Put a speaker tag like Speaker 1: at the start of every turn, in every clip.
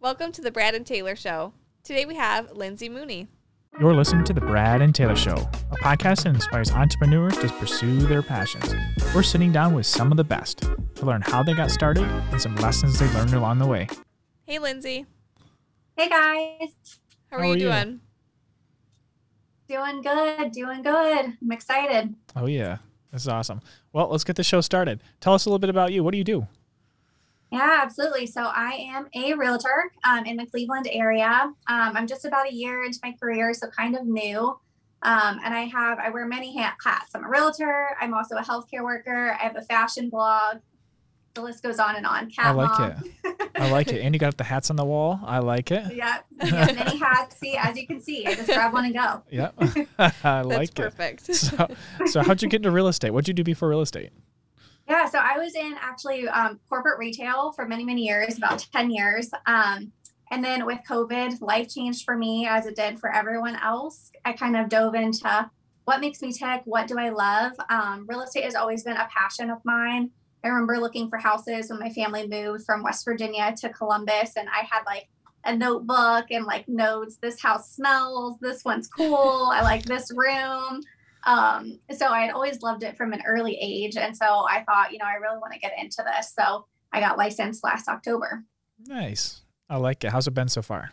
Speaker 1: Welcome to the Brad and Taylor Show. Today we have Lindsey Mooney.
Speaker 2: You're listening to The Brad and Taylor Show, a podcast that inspires entrepreneurs to pursue their passions. We're sitting down with some of the best to learn how they got started and some lessons they learned along the way.
Speaker 1: Hey, Lindsey.
Speaker 3: Hey guys,
Speaker 1: How are
Speaker 2: How
Speaker 1: you
Speaker 2: are you?
Speaker 1: doing?
Speaker 3: doing good, doing good. I'm excited.
Speaker 2: Oh, yeah. This is awesome. Well, let's get the show started. Tell us a little bit about you. What do you do?
Speaker 3: Yeah, absolutely. So I am a realtor um, in the Cleveland area. Um, I'm just about a year into my career, so kind of new. Um, and I have I wear many hats. I'm a realtor. I'm also a healthcare worker. I have a fashion blog. The list goes on and on. Cat
Speaker 2: I like
Speaker 3: mom.
Speaker 2: I like it. And you got the hats on the wall. I like it.
Speaker 3: Yeah, yeah, many hats. See, as you can see, I just grab one and go.
Speaker 2: Yep. I
Speaker 1: That's
Speaker 2: like it.
Speaker 1: perfect.
Speaker 2: So, so how'd you get into real estate? What'd you do before real estate?
Speaker 3: Yeah, so I was in actually um, corporate retail for many, many years, about 10 years. Um, and then with COVID, life changed for me as it did for everyone else. I kind of dove into what makes me tick, what do I love. Um, real estate has always been a passion of mine. I remember looking for houses when my family moved from West Virginia to Columbus, and I had like a notebook and like notes. This house smells. This one's cool. I like this room. Um, so I had always loved it from an early age. And so I thought, you know, I really want to get into this. So I got licensed last October.
Speaker 2: Nice. I like it. How's it been so far?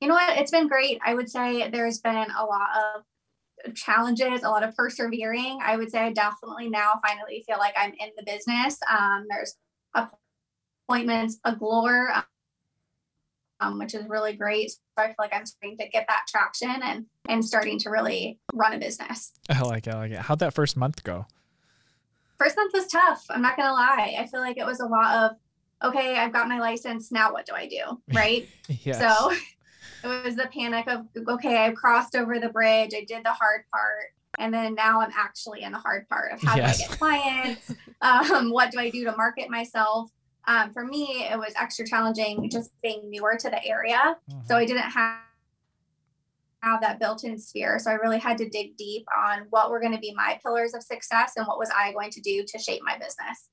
Speaker 3: You know what? It's been great. I would say there's been a lot of challenges, a lot of persevering. I would say I definitely now finally feel like I'm in the business. Um, there's appointments a galore, um, which is really great. So I feel like I'm starting to get that traction and and starting to really run a business.
Speaker 2: I like it. I like it. How'd that first month go?
Speaker 3: first month was tough. I'm not gonna lie. I feel like it was a lot of, okay, I've got my license. Now what do I do? Right.
Speaker 2: Yes.
Speaker 3: So it was the panic of, okay, I've crossed over the bridge. I did the hard part. And then now I'm actually in the hard part of how
Speaker 2: Yes.
Speaker 3: do I get clients? um, what do I do to market myself? Um, for me, it was extra challenging just being newer to the area. So I didn't have have that built-in sphere. So I really had to dig deep on what were going to be my pillars of success and what was I going to do to shape my business.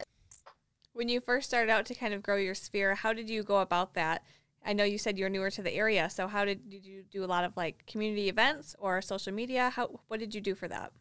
Speaker 1: when you first started out to kind of grow your sphere, how did you go about that? I know you said you're newer to the area, so how did, did you do a lot of like community events or social media? How what did you do for that?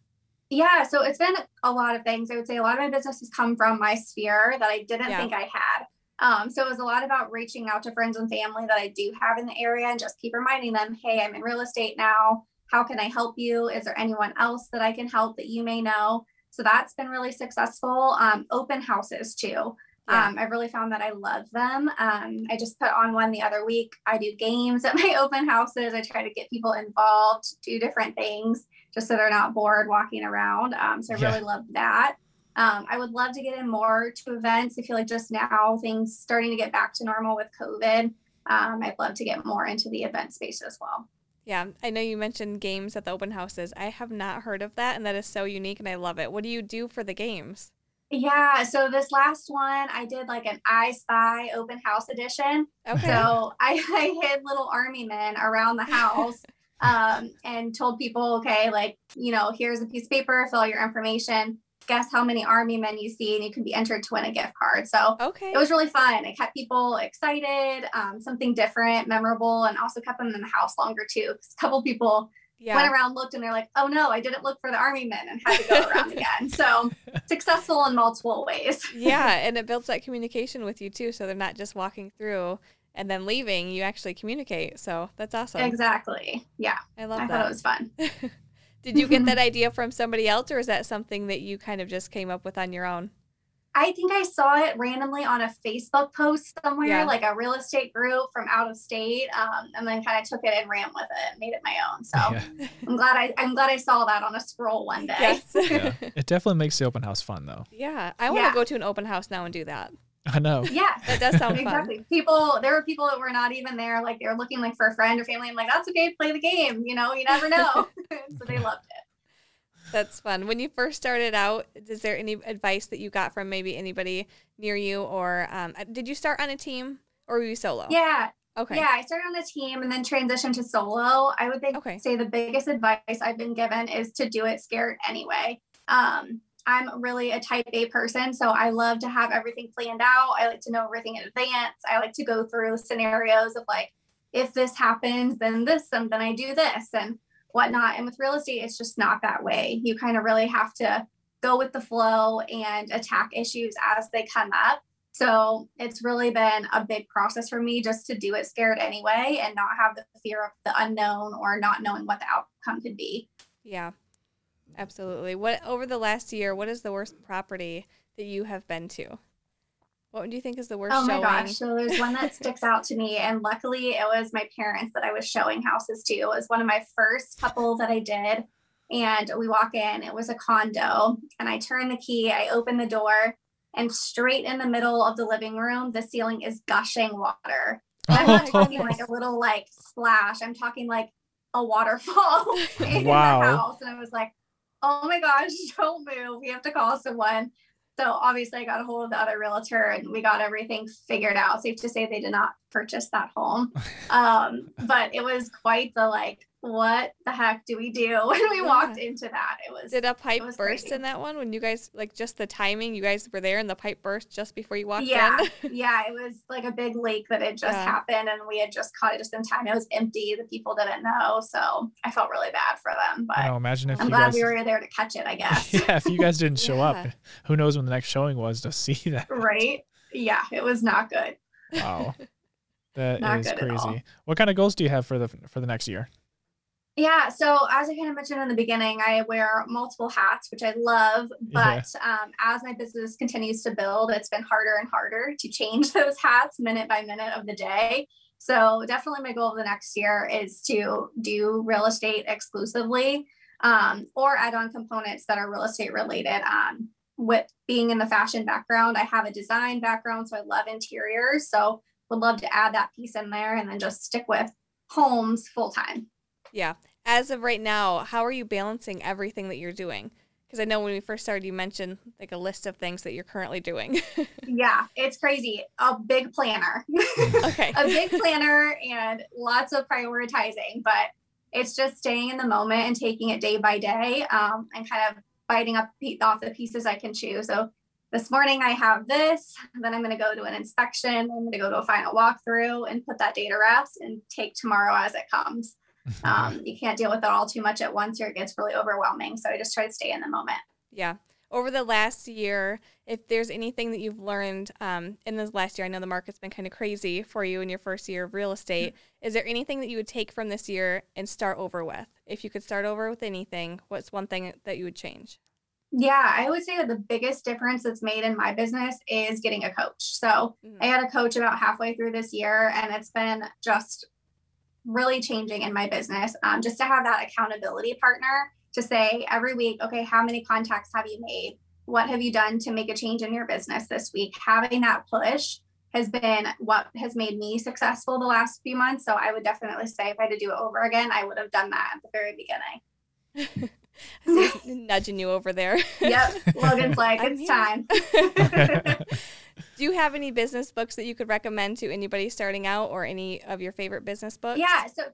Speaker 3: Yeah, so it's been a lot of things. I would say a lot of my business has come from my sphere that I didn't
Speaker 1: Yeah.
Speaker 3: think I had. Um, so it was a lot about reaching out to friends and family that I do have in the area and just keep reminding them, hey, I'm in real estate now. How can I help you? Is there anyone else that I can help that you may know? So that's been really successful. Um, open houses too.
Speaker 1: Yeah.
Speaker 3: Um, I've really found that I love them. Um, I just put on one the other week. I do games at my open houses. I try to get people involved, do different things just so they're not bored walking around. Um, so I
Speaker 2: Yeah.
Speaker 3: really love that. Um, I would love to get in more to events. I feel like just now things starting to get back to normal with COVID. Um, I'd love to get more into the event space as well.
Speaker 1: Yeah, I know you mentioned games at the open houses. I have not heard of that, and that is so unique, and I love it. What do you do for the games?
Speaker 3: Yeah. So this last one, I did like an I Spy open house edition.
Speaker 1: Okay.
Speaker 3: So I, I hid little army men around the house um, and told people, okay, like, you know, here's a piece of paper, fill out your information, guess how many army men you see, and you can be entered to win a gift card. So
Speaker 1: okay.
Speaker 3: it was really fun. It kept people excited, um, something different, memorable, and also kept them in the house longer too. 'Cause a couple people
Speaker 1: yeah.
Speaker 3: went around, looked, and they're like, "Oh no, I didn't look for the army men," and had to go around again. So successful in multiple ways.
Speaker 1: yeah, and it builds that communication with you too, so they're not just walking through and then leaving. You actually communicate. So that's awesome.
Speaker 3: Exactly. Yeah,
Speaker 1: I love
Speaker 3: I
Speaker 1: that.
Speaker 3: thought it was fun.
Speaker 1: Did you get that idea from somebody else, or is that something that you kind of just came up with on your own?
Speaker 3: I think I saw it randomly on a Facebook post somewhere,
Speaker 1: Yeah.
Speaker 3: like a real estate group from out of state, um, and then kind of took it and ran with it, and made it my own. So
Speaker 2: Yeah.
Speaker 3: I'm glad I I'm glad I saw that on a scroll one day.
Speaker 1: Yes.
Speaker 2: yeah. It definitely makes the open house fun, though.
Speaker 1: yeah, I want to
Speaker 3: Yeah.
Speaker 1: go to an open house now and do that.
Speaker 2: I know.
Speaker 3: Yeah.
Speaker 1: That does sound fun.
Speaker 3: exactly. People, there were people that were not even there, like they were looking like for a friend or family. I'm like, that's okay, play the game. You know, you never know. so they loved it.
Speaker 1: That's fun. When you first started out, is there any advice that you got from maybe anybody near you, or um, did you start on a team, or were you solo?
Speaker 3: Yeah.
Speaker 1: Okay.
Speaker 3: Yeah. I started on a team and then transitioned to solo. I would think,
Speaker 1: Okay.
Speaker 3: say the biggest advice I've been given is to do it scared anyway. Um, I'm really a type A person. So I love to have everything planned out. I like to know everything in advance. I like to go through scenarios of like, if this happens, then this, and then I do this and whatnot. And with real estate, it's just not that way. You kind of really have to go with the flow and attack issues as they come up. So it's really been a big process for me just to do it scared anyway and not have the fear of the unknown or not knowing what the outcome could be.
Speaker 1: Yeah, absolutely. What over the last year, what is the worst property that you have been to? What do you think is the worst?
Speaker 3: Oh my
Speaker 1: showing?
Speaker 3: gosh! So there's one that sticks out to me, and luckily it was my parents that I was showing houses to. It was one of my first couple that I did, and we walk in. It was a condo, and I turn the key. I open the door, and straight in the middle of the living room, the ceiling is gushing water. I'm not talking like a little like splash. I'm talking like a waterfall in
Speaker 2: Wow.
Speaker 3: the house. And I was like, oh my gosh, don't move. We have to call someone. So obviously I got a hold of the other realtor and we got everything figured out. Safe to say they did not purchase that home. Um, but it was quite the like, what the heck do we do when we
Speaker 1: Yeah.
Speaker 3: walked into that? It was
Speaker 1: Did a pipe burst
Speaker 3: crazy.
Speaker 1: in that one when you guys like just the timing? You guys were there and the pipe burst just before you walked
Speaker 3: yeah,
Speaker 1: in.
Speaker 3: yeah, it was like a big leak that had just
Speaker 1: Yeah.
Speaker 3: happened and we had just caught it just in time. It was empty. The people didn't know. So I felt really bad for them. But
Speaker 2: I know, imagine if
Speaker 3: I'm
Speaker 2: you
Speaker 3: glad
Speaker 2: guys,
Speaker 3: we were there to catch it, I guess.
Speaker 2: yeah, if you guys didn't show up, who knows when the next showing was to see that?
Speaker 3: right? Yeah, it was not good.
Speaker 2: Wow, that
Speaker 3: Not
Speaker 2: is
Speaker 3: good at all.
Speaker 2: crazy. What kind of goals do you have for the for the next year?
Speaker 3: Yeah, so as I kind of mentioned in the beginning, I wear multiple hats, which I love.
Speaker 2: Yeah.
Speaker 3: But um, as my business continues to build, it's been harder and harder to change those hats minute by minute of the day. So definitely my goal of the next year is to do real estate exclusively um, or add on components that are real estate related. Um, with being in the fashion background, I have a design background, so I love interiors. So would love to add that piece in there and then just stick with homes full time.
Speaker 1: Yeah. As of right now, how are you balancing everything that you're doing? Because I know when we first started, you mentioned like a list of things that you're currently doing.
Speaker 3: Yeah, it's crazy. A big planner,
Speaker 1: okay.
Speaker 3: a big planner, and lots of prioritizing. But it's just staying in the moment and taking it day by day, um, and kind of biting up pe- off the pieces I can chew. So this morning I have this, then I'm going to go to an inspection. I'm going to go to a final walkthrough and put that day to rest, and take tomorrow as it comes. Um, you can't deal with it all too much at once, or it gets really overwhelming. So I just try to stay in the moment.
Speaker 1: Yeah. Over the last year, if there's anything that you've learned um, in this last year, I know the market's been kind of crazy for you in your first year of real estate. Is there anything that you would take from this year and start over with? If you could start over with anything, what's one thing that you would change?
Speaker 3: Yeah, I would say that the biggest difference that's made in my business is getting a coach. So
Speaker 1: Mhm.
Speaker 3: I had a coach about halfway through this year, and it's been just really changing in my business. Um, just to have that accountability partner to say every week, okay, how many contacts have you made? What have you done to make a change in your business this week? Having that push has been what has made me successful the last few months. So I would definitely say if I had to do it over again, I would have done that at the very beginning.
Speaker 1: I see he's nudging you over there.
Speaker 3: Yep. Logan's like,
Speaker 1: I'm
Speaker 3: it's
Speaker 1: here."
Speaker 3: time.
Speaker 1: Do you have any business books that you could recommend to anybody starting out or any of your favorite business books?
Speaker 3: Yeah. So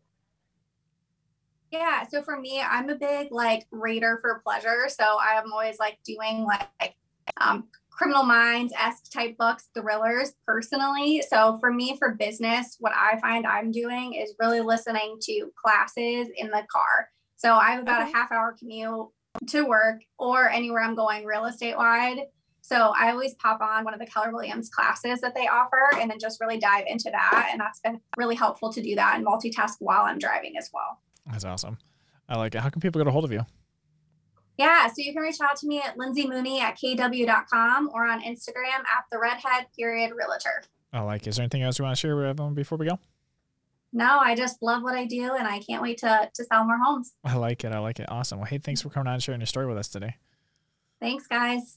Speaker 3: yeah, so for me, I'm a big like reader for pleasure. So I'm always like doing like um criminal minds esque type books, thrillers personally. So for me, for business, what I find I'm doing is really listening to classes in the car. So I have about
Speaker 1: Okay.
Speaker 3: a half hour commute to work or anywhere I'm going real estate wide. So I always pop on one of the Keller Williams classes that they offer and then just really dive into that. And that's been really helpful to do that and multitask while I'm driving as well.
Speaker 2: That's awesome. I like it. How can people get a hold of you?
Speaker 3: Yeah, so you can reach out to me at Lindsey Mooney at kw.com or on Instagram at the redhead period realtor.
Speaker 2: I like. it. Is there anything else you want to share with everyone before we go?
Speaker 3: No, I just love what I do and I can't wait to, to sell more homes.
Speaker 2: I like it. I like it. Awesome. Well, hey, thanks for coming on and sharing your story with us today.
Speaker 3: Thanks, guys.